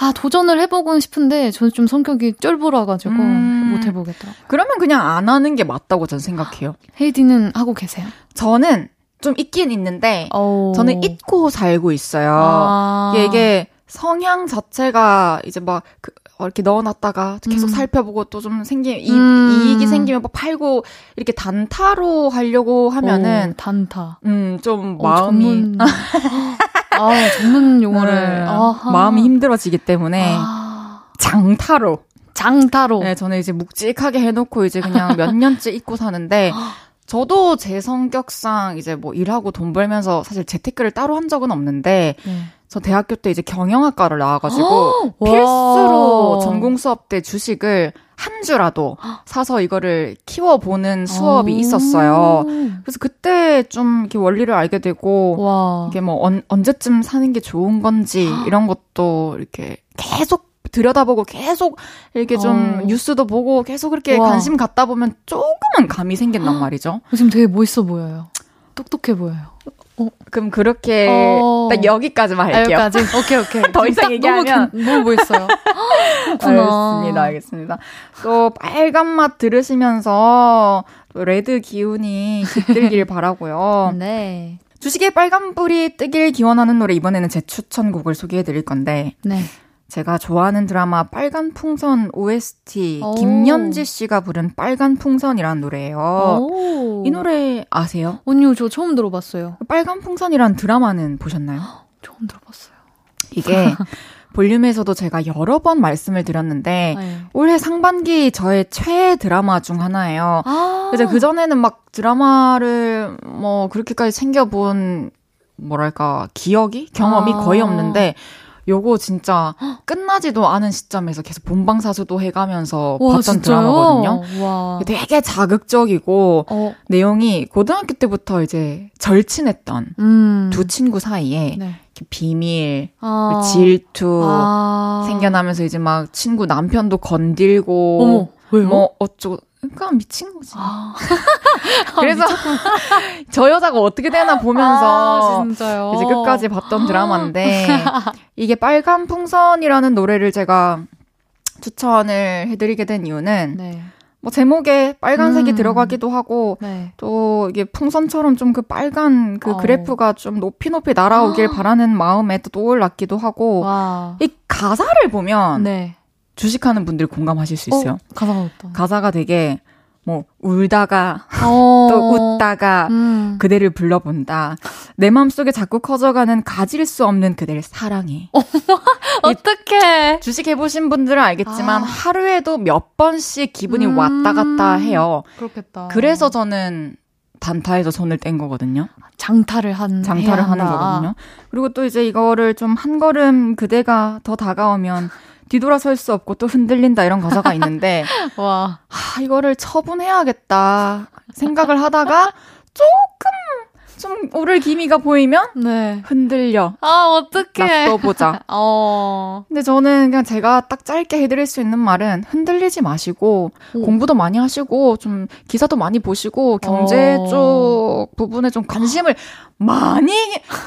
아, 도전을 해보고는 싶은데, 저는 좀 성격이 쫄보라가지고, 음. 못 해보겠더라고요. 그러면 그냥 안 하는 게 맞다고 저는 생각해요. 헤이디는 하고 계세요? 저는 좀 있긴 있는데, 어. 저는 잊고 살고 있어요. 아. 이게 성향 자체가 이제 막, 그, 어, 이렇게 넣어놨다가 계속 음. 살펴보고 또 좀 생기, 이, 음. 이익이 생기면 뭐 팔고, 이렇게 단타로 하려고 하면은, 오, 단타. 음, 좀 어, 마음이, 전문, <laughs> 아, 전문 용어를. 네. 마음이 힘들어지기 때문에, 아. 장타로. 장타로. 네, 저는 이제 묵직하게 해놓고 이제 그냥 몇 년째 잊고 사는데, <laughs> 저도 제 성격상 이제 뭐 일하고 돈 벌면서 사실 재테크를 따로 한 적은 없는데, 네. 저 대학교 때 이제 경영학과를 나와가지고, 와. 필수로 전공 수업 때 주식을 한 주라도 사서 이거를 키워보는 수업이 오. 있었어요. 그래서 그때 좀 이렇게 원리를 알게 되고, 와. 이게 뭐 언, 언제쯤 사는 게 좋은 건지 이런 것도 이렇게 계속 들여다보고 계속 이렇게 좀 어. 뉴스도 보고 계속 그렇게 와. 관심 갖다 보면 조금은 감이 생긴단 말이죠. 지금 되게 멋있어 보여요. 똑똑해 보여요. 그럼 그렇게 어. 딱 여기까지만 아, 할게요. 여기까지? 오케이, 오케이. <laughs> 더 이상 딱 얘기하면- 너무, 괜- 너무 멋있어요. <laughs> 알겠습니다, 알겠습니다. 또 빨간 맛 들으시면서 또 레드 기운이 깃들길 <laughs> 바라고요. 네. 주식에 빨간 불이 뜨길 기원하는 노래 이번에는 제 추천곡을 소개해 드릴 건데 네. 제가 좋아하는 드라마 빨간 풍선 OST 오. 김연지 씨가 부른 빨간 풍선이라는 노래예요. 오. 이 노래 아세요? 언니요, 저 처음 들어봤어요. 빨간 풍선이라는 드라마는 보셨나요? <gasps> 처음 들어봤어요. 이게 <laughs> 볼륨에서도 제가 여러 번 말씀을 드렸는데 네. 올해 상반기 저의 최애 드라마 중 하나예요. 아. 그 전에는 막 드라마를 뭐 그렇게까지 챙겨본 뭐랄까 기억이 경험이 아. 거의 없는데 요거 진짜 끝나지도 않은 시점에서 계속 본방사수도 해가면서 와, 봤던 진짜요? 드라마거든요. 와. 되게 자극적이고 어, 내용이 고등학교 때부터 이제 절친했던 음. 두 친구 사이에 네. 비밀, 아. 질투 아. 생겨나면서 이제 막 친구 남편도 건들고 어머? 뭐 어쩌고 그러니까 미친 거지. 아. <laughs> 그래서 <laughs> 저 여자가 어떻게 되나 <laughs> 보면서 아? 이제 끝까지 봤던 드라마인데 이게 빨간 풍선이라는 노래를 제가 추천을 해드리게 된 이유는 네. 뭐 제목에 빨간색이 음. 들어가기도 하고 네. 또 이게 풍선처럼 좀 그 빨간 그 어. 그래프가 좀 높이 높이 날아오길 <gasps> 바라는 마음에 또 떠올랐기도 하고 와. 이 가사를 보면 네. 주식하는 분들이 공감하실 수 있어요. 어, 가사가 어떤? 가사가 되게 뭐 울다가 어. 또 웃다가 음. 그대를 불러본다. 내 마음속에 자꾸 커져가는 가질 수 없는 그대를 사랑해. <laughs> 어떡해. 주식 해보신 분들은 알겠지만 아. 하루에도 몇 번씩 기분이 음. 왔다 갔다 해요. 그렇겠다. 그래서 저는 단타에서 손을 뗀 거거든요. 장타를 한 장타를 하는. 거거든요. 그리고 또 이제 이거를 좀 한 걸음 그대가 더 다가오면 <laughs> 뒤돌아설 수 없고 또 흔들린다 이런 가사가 있는데 <laughs> 와. 아, 이거를 처분해야겠다 생각을 하다가 조금 좀 오를 기미가 보이면 네. 흔들려 아, 어떡해. 놔둬보자. <laughs> 어. 근데 저는 그냥 제가 딱 짧게 해드릴 수 있는 말은 흔들리지 마시고 오. 공부도 많이 하시고 좀 기사도 많이 보시고 경제 어. 쪽 부분에 좀 관심을 많이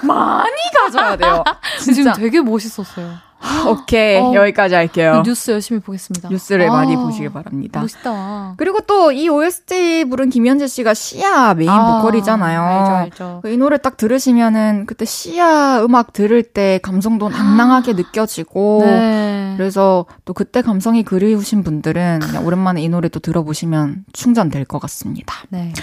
많이 가져야 돼요. <laughs> 지금 진짜. 되게 멋있었어요. <gasps> 오케이 어. 여기까지 할게요. 뉴스 열심히 보겠습니다. 뉴스를 아, 많이 보시길 바랍니다. 멋있다. 그리고 또 이 OST 부른 김연지 씨가 시아 메인 아, 보컬이잖아요. 알죠, 알죠. 이 노래 딱 들으시면은 그때 씨야 음악 들을 때 감성도 낭낭하게 느껴지고 네. 그래서 또 그때 감성이 그리우신 분들은 오랜만에 이 노래 또 들어보시면 충전될 것 같습니다. 네.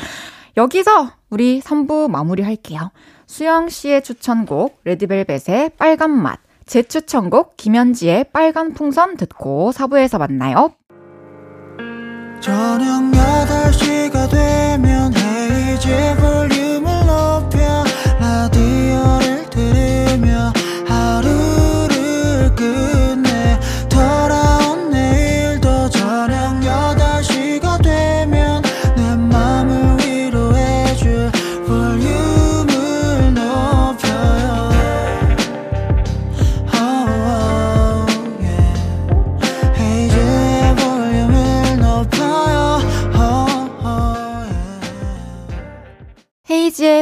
여기서 우리 3부 마무리할게요. 수영 씨의 추천곡 레드벨벳의 빨간 맛, 제 추천곡 김현지의 빨간 풍선 듣고 4부에서 만나요. 저녁 8시가 되면 헤이즈 볼륨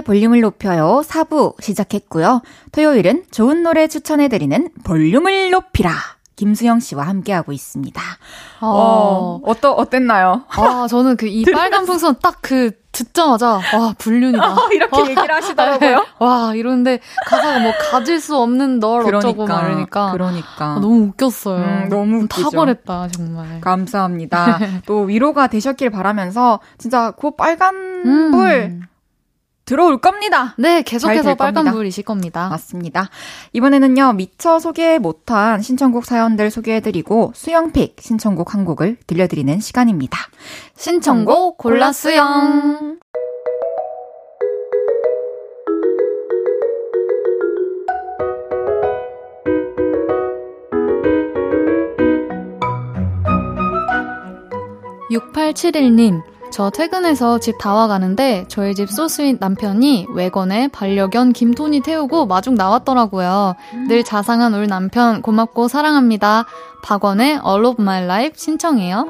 볼륨을 높여요. 4부 시작했고요. 토요일은 좋은 노래 추천해드리는 볼륨을 높이라. 김수영 씨와 함께하고 있습니다. 어. 어떠, 어땠나요? 아, 저는 그 이 빨간 풍선 딱 그 듣자마자 와 불륜이다. 어, <laughs> 이렇게 어. 얘기를 하시더라고요. <laughs> 와 이런데 가사가 뭐 가질 수 없는 널 어쩌고 말이니까 그러니까. 아, 너무 웃겼어요. 음, 너무 웃기죠. 탁월했다 정말. 감사합니다. <laughs> 또 위로가 되셨길 바라면서 진짜 그 빨간 음. 불 들어올 겁니다. 네잘 계속해서 될 빨간 겁니다. 불이실 겁니다. 맞습니다. 이번에는요, 미처 소개 못한 신청곡 사연들 소개해드리고, 수영픽 신청곡 한 곡을 들려드리는 시간입니다. 신청곡 골라 수영. (6871님) 저 퇴근해서 집 다 와 가는데 저희 집 소스인 남편이 외건에 반려견 김토니 태우고 마중 나왔더라고요. 늘 자상한 우리 남편 고맙고 사랑합니다. 박원의 All of My Life 신청해요.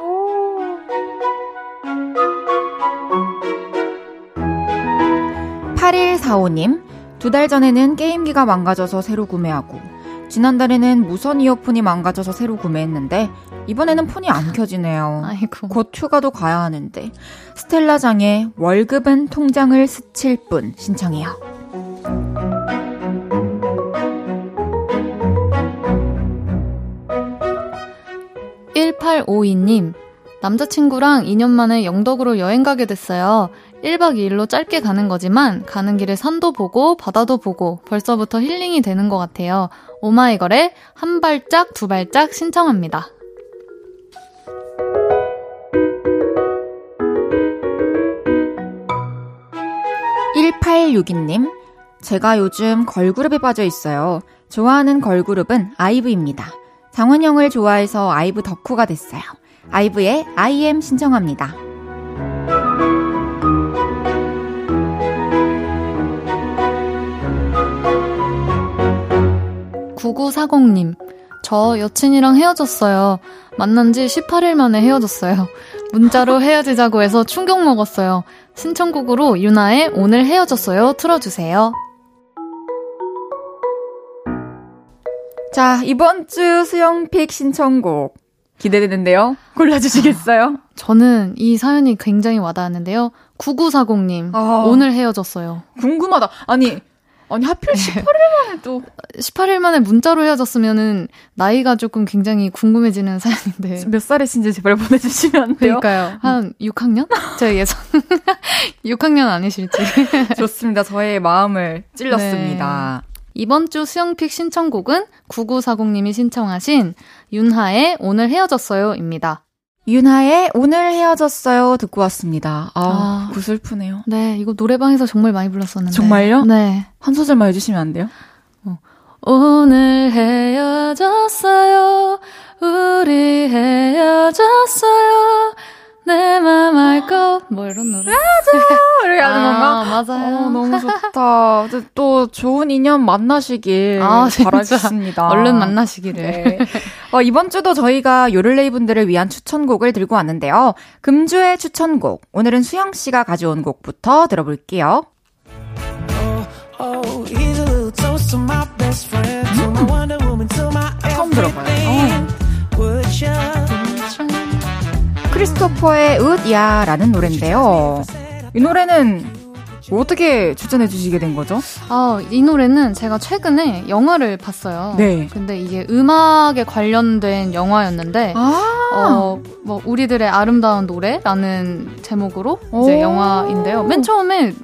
(8145님) 두 달 전에는 게임기가 망가져서 새로 구매하고, 지난달에는 무선 이어폰이 망가져서 새로 구매했는데, 이번에는 폰이 안 켜지네요. <laughs> 아이고. 곧 휴가도 가야 하는데 스텔라장의 월급은 통장을 스칠 뿐 신청해요. (1852님) 남자친구랑 2년 만에 영덕으로 여행 가게 됐어요. 1박 2일로 짧게 가는 거지만 가는 길에 산도 보고 바다도 보고 벌써부터 힐링이 되는 것 같아요. 오마이걸의 한 발짝 두 발짝 신청합니다. 1862님, 제가 요즘 걸그룹에 빠져 있어요. 좋아하는 걸그룹은 아이브입니다. 장원영을 좋아해서 아이브 덕후가 됐어요. 아이브의 I am 신청합니다. 9940님, 저 여친이랑 헤어졌어요. 만난 지 18일 만에 헤어졌어요. 문자로 헤어지자고 해서 충격 먹었어요. 신청곡으로 유나의 오늘 헤어졌어요 틀어주세요. 자, 이번 주 수영픽 신청곡 기대되는데요. 골라주시겠어요? <laughs> 저는 이 사연이 굉장히 와닿았는데요. 9940님, 아. 오늘 헤어졌어요. 궁금하다. 아니, 아니 하필 18일 만에 또 18일 만에 문자로 헤어졌으면은 나이가 조금 굉장히 궁금해지는 사연인데. 몇 살이신지 제발 보내주시면 안 돼요? 그러니까요. 한 6학년? 제 예상. 6학년 <laughs> 아니실지. <laughs> 좋습니다. 저의 마음을 찔렀습니다. 이번 주 수영픽 신청곡은 9940님이 신청하신 윤하의 오늘 헤어졌어요입니다. 윤하의 오늘 헤어졌어요 듣고 왔습니다. 아, 아. 구슬프네요. 네, 이거 노래방에서 정말 많이 불렀었는데. 정말요? 네. 한 소절만 해주시면 안 돼요? 오늘 헤어졌어요. 우리 헤어졌어요. 내 맘 알고 뭐 이런 노래 <laughs> 이렇게 하는 건가? 아, 맞아요. 어, 너무 <laughs> 좋다. 또 좋은 인연 만나시길 아. 바라겠습니다. 얼른 만나시기를. 네. 어, 이번 주도 저희가 요를레이 분들을 위한 추천곡을 들고 왔는데요. 금주의 추천곡. 오늘은 수영 씨가 가져온 곡부터 들어볼게요. To my 처음 들어봐요. everything. 크리스토퍼의 웃야라는 노래인데요. 이 노래는 어떻게 추천해 주시게 된 거죠? 아, 이 노래는 제가 최근에 영화를 봤어요. 네. 근데 이게 음악에 관련된 영화였는데, 아, 어, 뭐, 우리들의 아름다운 노래라는 제목으로 오. 이제 영화인데요. 맨 처음에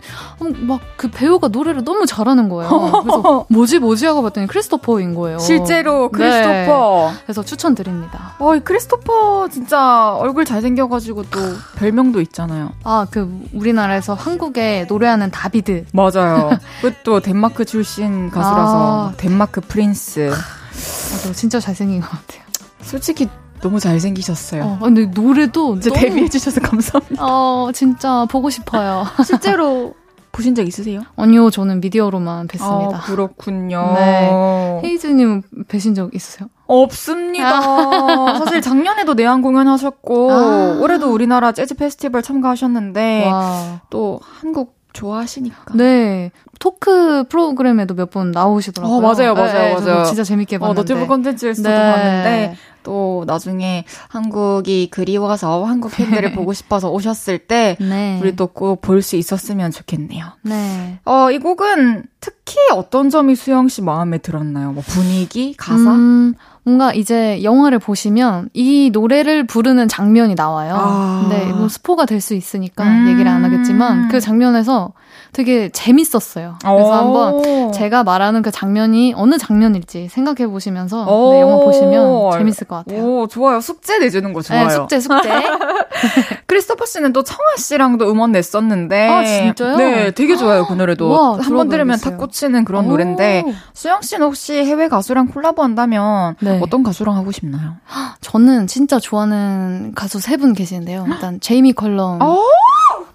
막 그 배우가 노래를 너무 잘하는 거예요. 그래서 <laughs> 뭐지, 뭐지 하고 봤더니 크리스토퍼인 거예요. 실제로 네. 크리스토퍼. 그래서 추천드립니다. 어, 이 크리스토퍼 진짜 얼굴 잘생겨가지고 또 별명도 있잖아요. 아, 그, 우리나라에서 한국에 노래하는 다비드. 맞아요. <laughs> 그것도 덴마크 출신 가수라서 아. 덴마크 prince. 맞아, 진짜 잘생긴 것 같아요. 솔직히 너무 잘생기셨어요. 어, 근데 노래도 이제 너무- 데뷔해 주셔서 감사합니다. 어, 진짜 보고 싶어요. <laughs> 실제로 보신 적 있으세요? 아니요, 저는 미디어로만 뵀습니다. 아, 그렇군요. 네. 헤이즈님 뵈신 적 있으세요? 없습니다. <laughs> 사실 작년에도 내한 공연하셨고 아. 올해도 우리나라 재즈 페스티벌 참가하셨는데 와. 또 한국 좋아하시니까. 네. 토크 프로그램에도 몇 번 나오시더라고요. 어, 맞아요, 맞아요, 네, 맞아요. 진짜 재밌게 어, 봤는데. 너튜브 콘텐츠에서도 네. 봤는데 또 나중에 한국이 그리워서 한국 팬들을 보고 싶어서 오셨을 때 네. 우리 또 꼭 볼 수 있었으면 좋겠네요. 네. 어, 이 곡은 특히 어떤 점이 수영 씨 마음에 들었나요? 뭐 분위기, 가사? 음, 뭔가 이제 영화를 보시면 이 노래를 부르는 장면이 나와요. 아. 근데 뭐 스포가 될 수 있으니까 음. 얘기를 안 하겠지만 그 장면에서 되게 재밌었어요. 그래서 오. 한번 제가 말하는 그 장면이 어느 장면일지 생각해 보시면서 오. 네, 영화 보시면 재밌을 것 같아요. 오, 좋아요. 숙제 내주는 거 좋아요. 네, 숙제 숙제. <laughs> 크리스토퍼 씨는 또 청하 씨랑도 음원 냈었는데. 아, 진짜요? 네, 되게 좋아요, 그 노래도. 한 번 들으면 탁. 꽂히는 그런 오. 노래인데. 수영 씨는 혹시 해외 가수랑 콜라보 한다면 네. 어떤 가수랑 하고 싶나요? <gasps> 저는 진짜 좋아하는 가수 세 분 계시는데요. 일단 제이미 컬럼.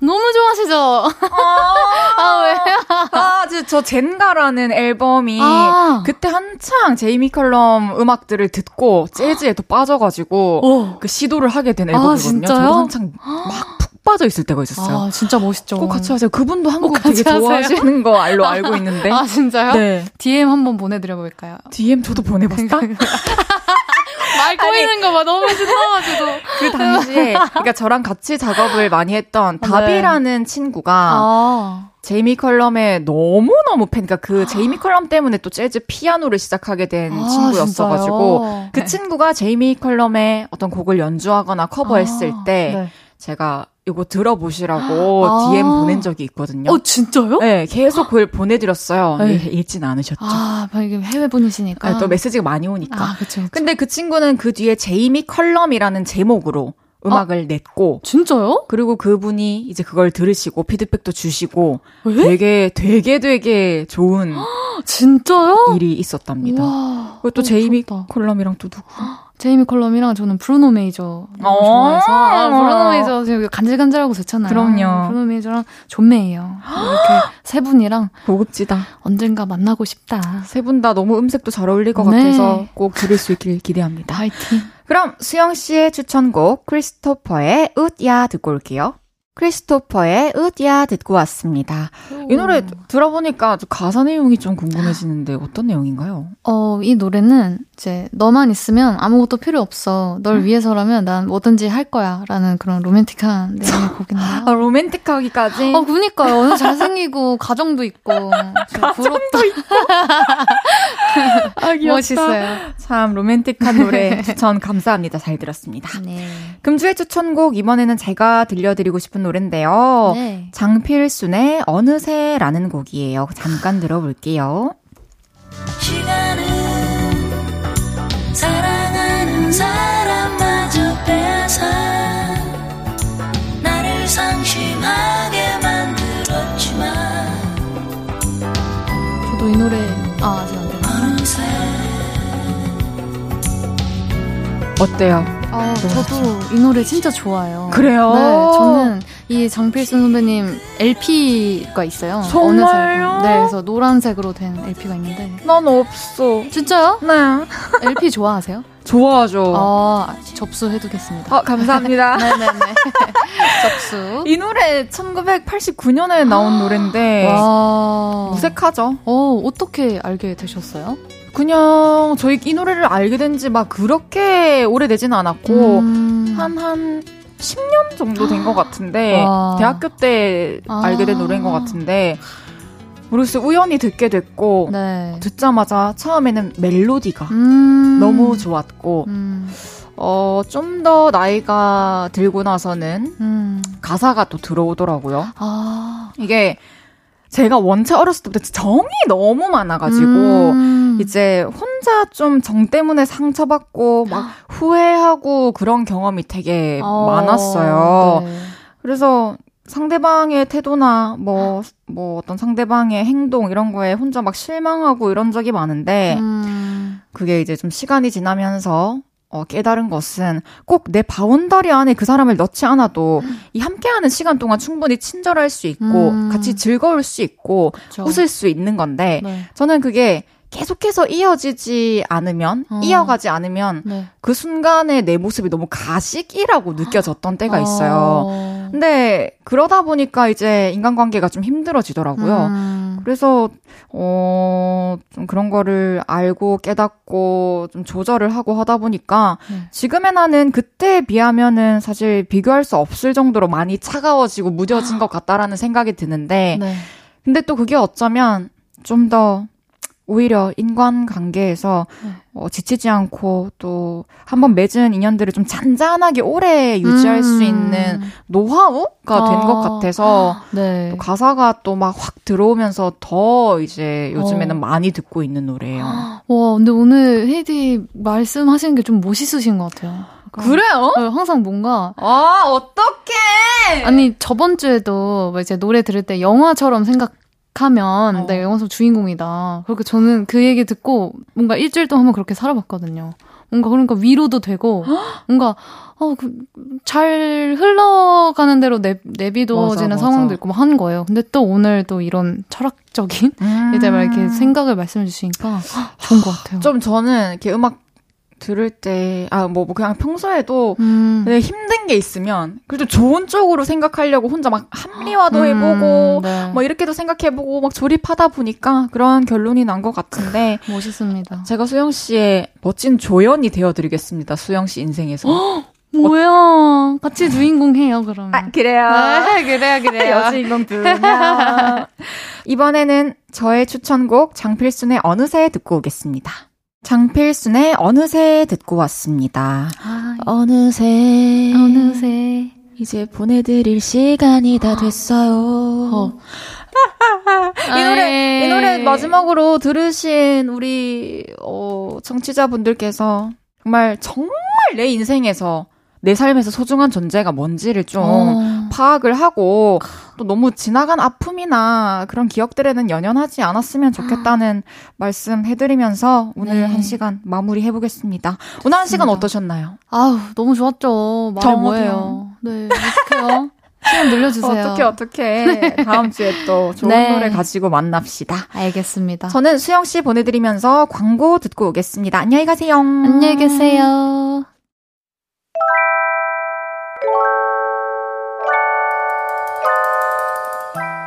오! 너무 좋아하시죠? 아, <laughs> 왜요? 아, 저, 저 젠가라는 앨범이 아. 그때 한창 제이미 컬럼 음악들을 듣고 재즈에 또 빠져가지고 오. 그 시도를 하게 된 아, 앨범이거든요. 진짜요? 저도 한창 막 푹 빠져 있을 때가 있었어요. 아, 진짜 멋있죠. 꼭 같이 하세요. 그분도 한국 되게. 좋아하시는 거 알로 알고 있는데. 아, 진짜요? 네. DM 한번 보내드려 볼까요? DM 저도 보내봤어. <laughs> 말 꼬이는 거 봐. 너무 신나가지고. 그 당시에, 그러니까 저랑 같이 작업을 많이 했던 네. 다비라는 친구가 아. 제이미 컬럼의 너무너무 팬, 그러니까 그 제이미 컬럼 때문에 또 재즈 피아노를 시작하게 된 아, 친구였어가지고, 진짜요? 그 네. 친구가 제이미 컬럼의 어떤 곡을 연주하거나 커버했을 아, 때, 네. 제가 이거 들어보시라고 아. DM 보낸 적이 있거든요. 어, 진짜요? 네, 계속 그걸 보내드렸어요. 네. 네, 읽진 않으셨죠. 아, 이게 해외 분이시니까. 아, 또 메시지가 많이 오니까. 아, 그쵸. 그쵸. 근데 그 친구는 그 뒤에 제이미 컬럼이라는 제목으로 음악을 냈고, 진짜요? 그리고 그분이 이제 그걸 들으시고 피드백도 주시고 왜? 되게 되게 되게 좋은 <gasps> 진짜요? 일이 있었답니다. 와. 그리고 또 어, 제이미 부럽다. 컬럼이랑 또 누구? 제이미 컬럼이랑 저는 브루노 메이저 어. 좋아해서 아, 브루노 메이저 지금 간질간질하고 좋잖아요. 그럼요. 브루노 메이저랑 존 메이어 이렇게 <gasps> 세 분이랑 고급지다. 언젠가 만나고 싶다. 세 분 다 너무 음색도 잘 어울릴 것 네. 같아서 꼭 들을 수 있길 기대합니다. 파이팅. 그럼 수영 씨의 추천곡 크리스토퍼의 웃야 듣고 올게요. 크리스토퍼의 웃야 듣고 왔습니다. 이 노래 들어보니까 가사 내용이 좀 궁금해지는데 어떤 내용인가요? 어, 이 노래는 이제 너만 있으면 아무것도 필요 없어. 널 위해서라면 난 뭐든지 할 거야. 라는 그런 로맨틱한 내용의 곡인데요. 아, 로맨틱하기까지. 어, 그니까요. 오늘 잘생기고, <laughs> 가정도 있고. 가정도 있고. <laughs> 아, 귀엽다. 멋있어요. 참 로맨틱한 노래 추천 감사합니다. 잘 들었습니다. 네. 금주의 추천곡 이번에는 제가 들려드리고 싶은 노래인데요. 네. 장필순의 어느새라는 곡이에요. 잠깐 들어볼게요. 시간은 사랑하는 사람 어때요? 아, 저도 이 노래 진짜 좋아요. 그래요? 네, 저는 이 장필순 선배님 LP가 있어요. 정말요? 네, 그래서 노란색으로 된 LP가 있는데. 난 없어. 진짜요? 네. LP 좋아하세요? 좋아하죠. 아, 접수해두겠습니다. 어, 감사합니다. <laughs> 네네네. 접수. 이 노래 1989년에 나온 노래인데 와. 무색하죠. 어, 어떻게 알게 되셨어요? 그냥 저희 이 노래를 알게 된 지 막 그렇게 오래되진 않았고 음. 한한 10년 정도 된 것 같은데 <gasps> 와. 대학교 때 아. 알게 된 노래인 것 같은데 모르겠어요. 우연히 듣게 됐고 네. 듣자마자 처음에는 멜로디가 음. 너무 좋았고 음. 어, 좀 더 나이가 들고 나서는 음. 가사가 또 들어오더라고요. 아. 이게 제가 원체 어렸을 때부터 정이 너무 많아가지고 음. 이제 혼자 좀 정 때문에 상처받고 막 <gasps> 후회하고 그런 경험이 되게 어, 많았어요. 네. 그래서 상대방의 태도나 뭐, <gasps> 뭐 어떤 상대방의 행동 이런 거에 혼자 막 실망하고 이런 적이 많은데 음. 그게 이제 좀 시간이 지나면서 어, 깨달은 것은 꼭 내 boundary 안에 그 사람을 넣지 않아도 <gasps> 이 함께하는 시간 동안 충분히 친절할 수 있고 음. 같이 즐거울 수 있고 그쵸. 웃을 수 있는 건데 네. 저는 그게 계속해서 이어지지 않으면 어. 이어가지 않으면 네. 그 순간에 내 모습이 너무 가식이라고 느껴졌던 때가 있어요. 어. 근데 그러다 보니까 이제 인간관계가 좀 힘들어지더라고요. 음. 그래서 어, 좀 그런 거를 알고 깨닫고 좀 조절을 하고 하다 보니까 네. 지금의 나는 그때에 비하면은 사실 비교할 수 없을 정도로 많이 차가워지고 무뎌진 것 같다라는 생각이 드는데 네. 근데 또 그게 어쩌면 좀더 오히려 인간관계에서 네. 어, 지치지 않고 또 한번 맺은 인연들을 좀 잔잔하게 오래 유지할 수 음. 있는 노하우가 된것 아. 같아서 네. 또 가사가 또 막 확 들어오면서 더 이제 요즘에는 어. 많이 듣고 있는 노래예요. <gasps> 와, 근데 오늘 헤이디 말씀하시는 게 좀 멋있으신 것 같아요. 약간, 그래요? 어, 항상 뭔가 아, 어떡해! 아니 저번 주에도 뭐 이제 노래 들을 때 영화처럼 생각 하면 어. 내가 영화 속 주인공이다. 그렇게 저는 그 얘기 듣고 뭔가 일주일 동안 한번 그렇게 살아봤거든요. 뭔가 그러니까 위로도 되고 <gasps> 뭔가 어잘 흘러가는 대로 내, 내비둬지는 맞아. 상황도 있고 뭐 한 거예요. 근데 또 오늘 또 이런 철학적인 음. <laughs> 이제 막 이렇게 생각을 말씀해 주시니까 <gasps> 좋은 것 같아요. 좀 저는 이렇게 음악 들을 때, 아, 뭐, 뭐 그냥 평소에도 음. 근데 힘든 게 있으면 그래도 좋은 쪽으로 생각하려고 혼자 막 합리화도 음, 해보고 네. 뭐 이렇게도 생각해보고 막 조립하다 보니까 그런 결론이 난 것 같은데 멋있습니다. 제가 수영 씨의 멋진 조연이 되어드리겠습니다. 수영 씨 인생에서. 뭐야? 같이 주인공 해요, 그러면. 아, 그래요. 네, 그래요, 그래요. <laughs> 여주인공 두 명. 이번에는 저의 추천곡 장필순의 어느새 듣고 오겠습니다. 장필순의 어느새 듣고 왔습니다. 아, 어느새 어느새. 이제 보내드릴 시간이 다 됐어요. <laughs> 이 노래 이 노래 마지막으로 들으신 우리 어 청취자분들께서 정말 정말 내 인생에서 내 삶에서 소중한 존재가 뭔지를 좀 어. 파악을 하고 또 너무 지나간 아픔이나 그런 기억들에는 연연하지 않았으면 좋겠다는 말씀 해드리면서 오늘 네. 한 시간 마무리 해보겠습니다. 오늘 한 시간 어떠셨나요? 아우, 너무 좋았죠. 저도요. 뭐예요. 네, 어떡해요. 시간 늘려주세요. <laughs> 어떻게 어떻게 다음 주에 또 좋은 네. 노래 가지고 만납시다. 알겠습니다. 저는 수영 씨 보내드리면서 광고 듣고 오겠습니다. 안녕히 가세요. 안녕히 계세요.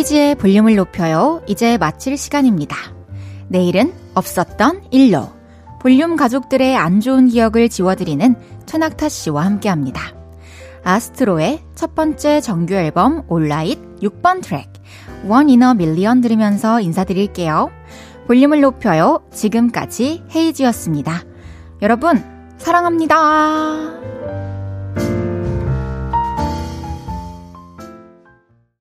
헤이지의 볼륨을 높여요. 이제 마칠 시간입니다. 내일은 없었던 일로 볼륨 가족들의 안 좋은 기억을 지워드리는 최낙타 씨와 함께 합니다. 아스트로의 첫 번째 정규 앨범 All Light 6번 트랙 One In A Million 들으면서 인사드릴게요. 볼륨을 높여요. 지금까지 헤이지였습니다. 여러분, 사랑합니다.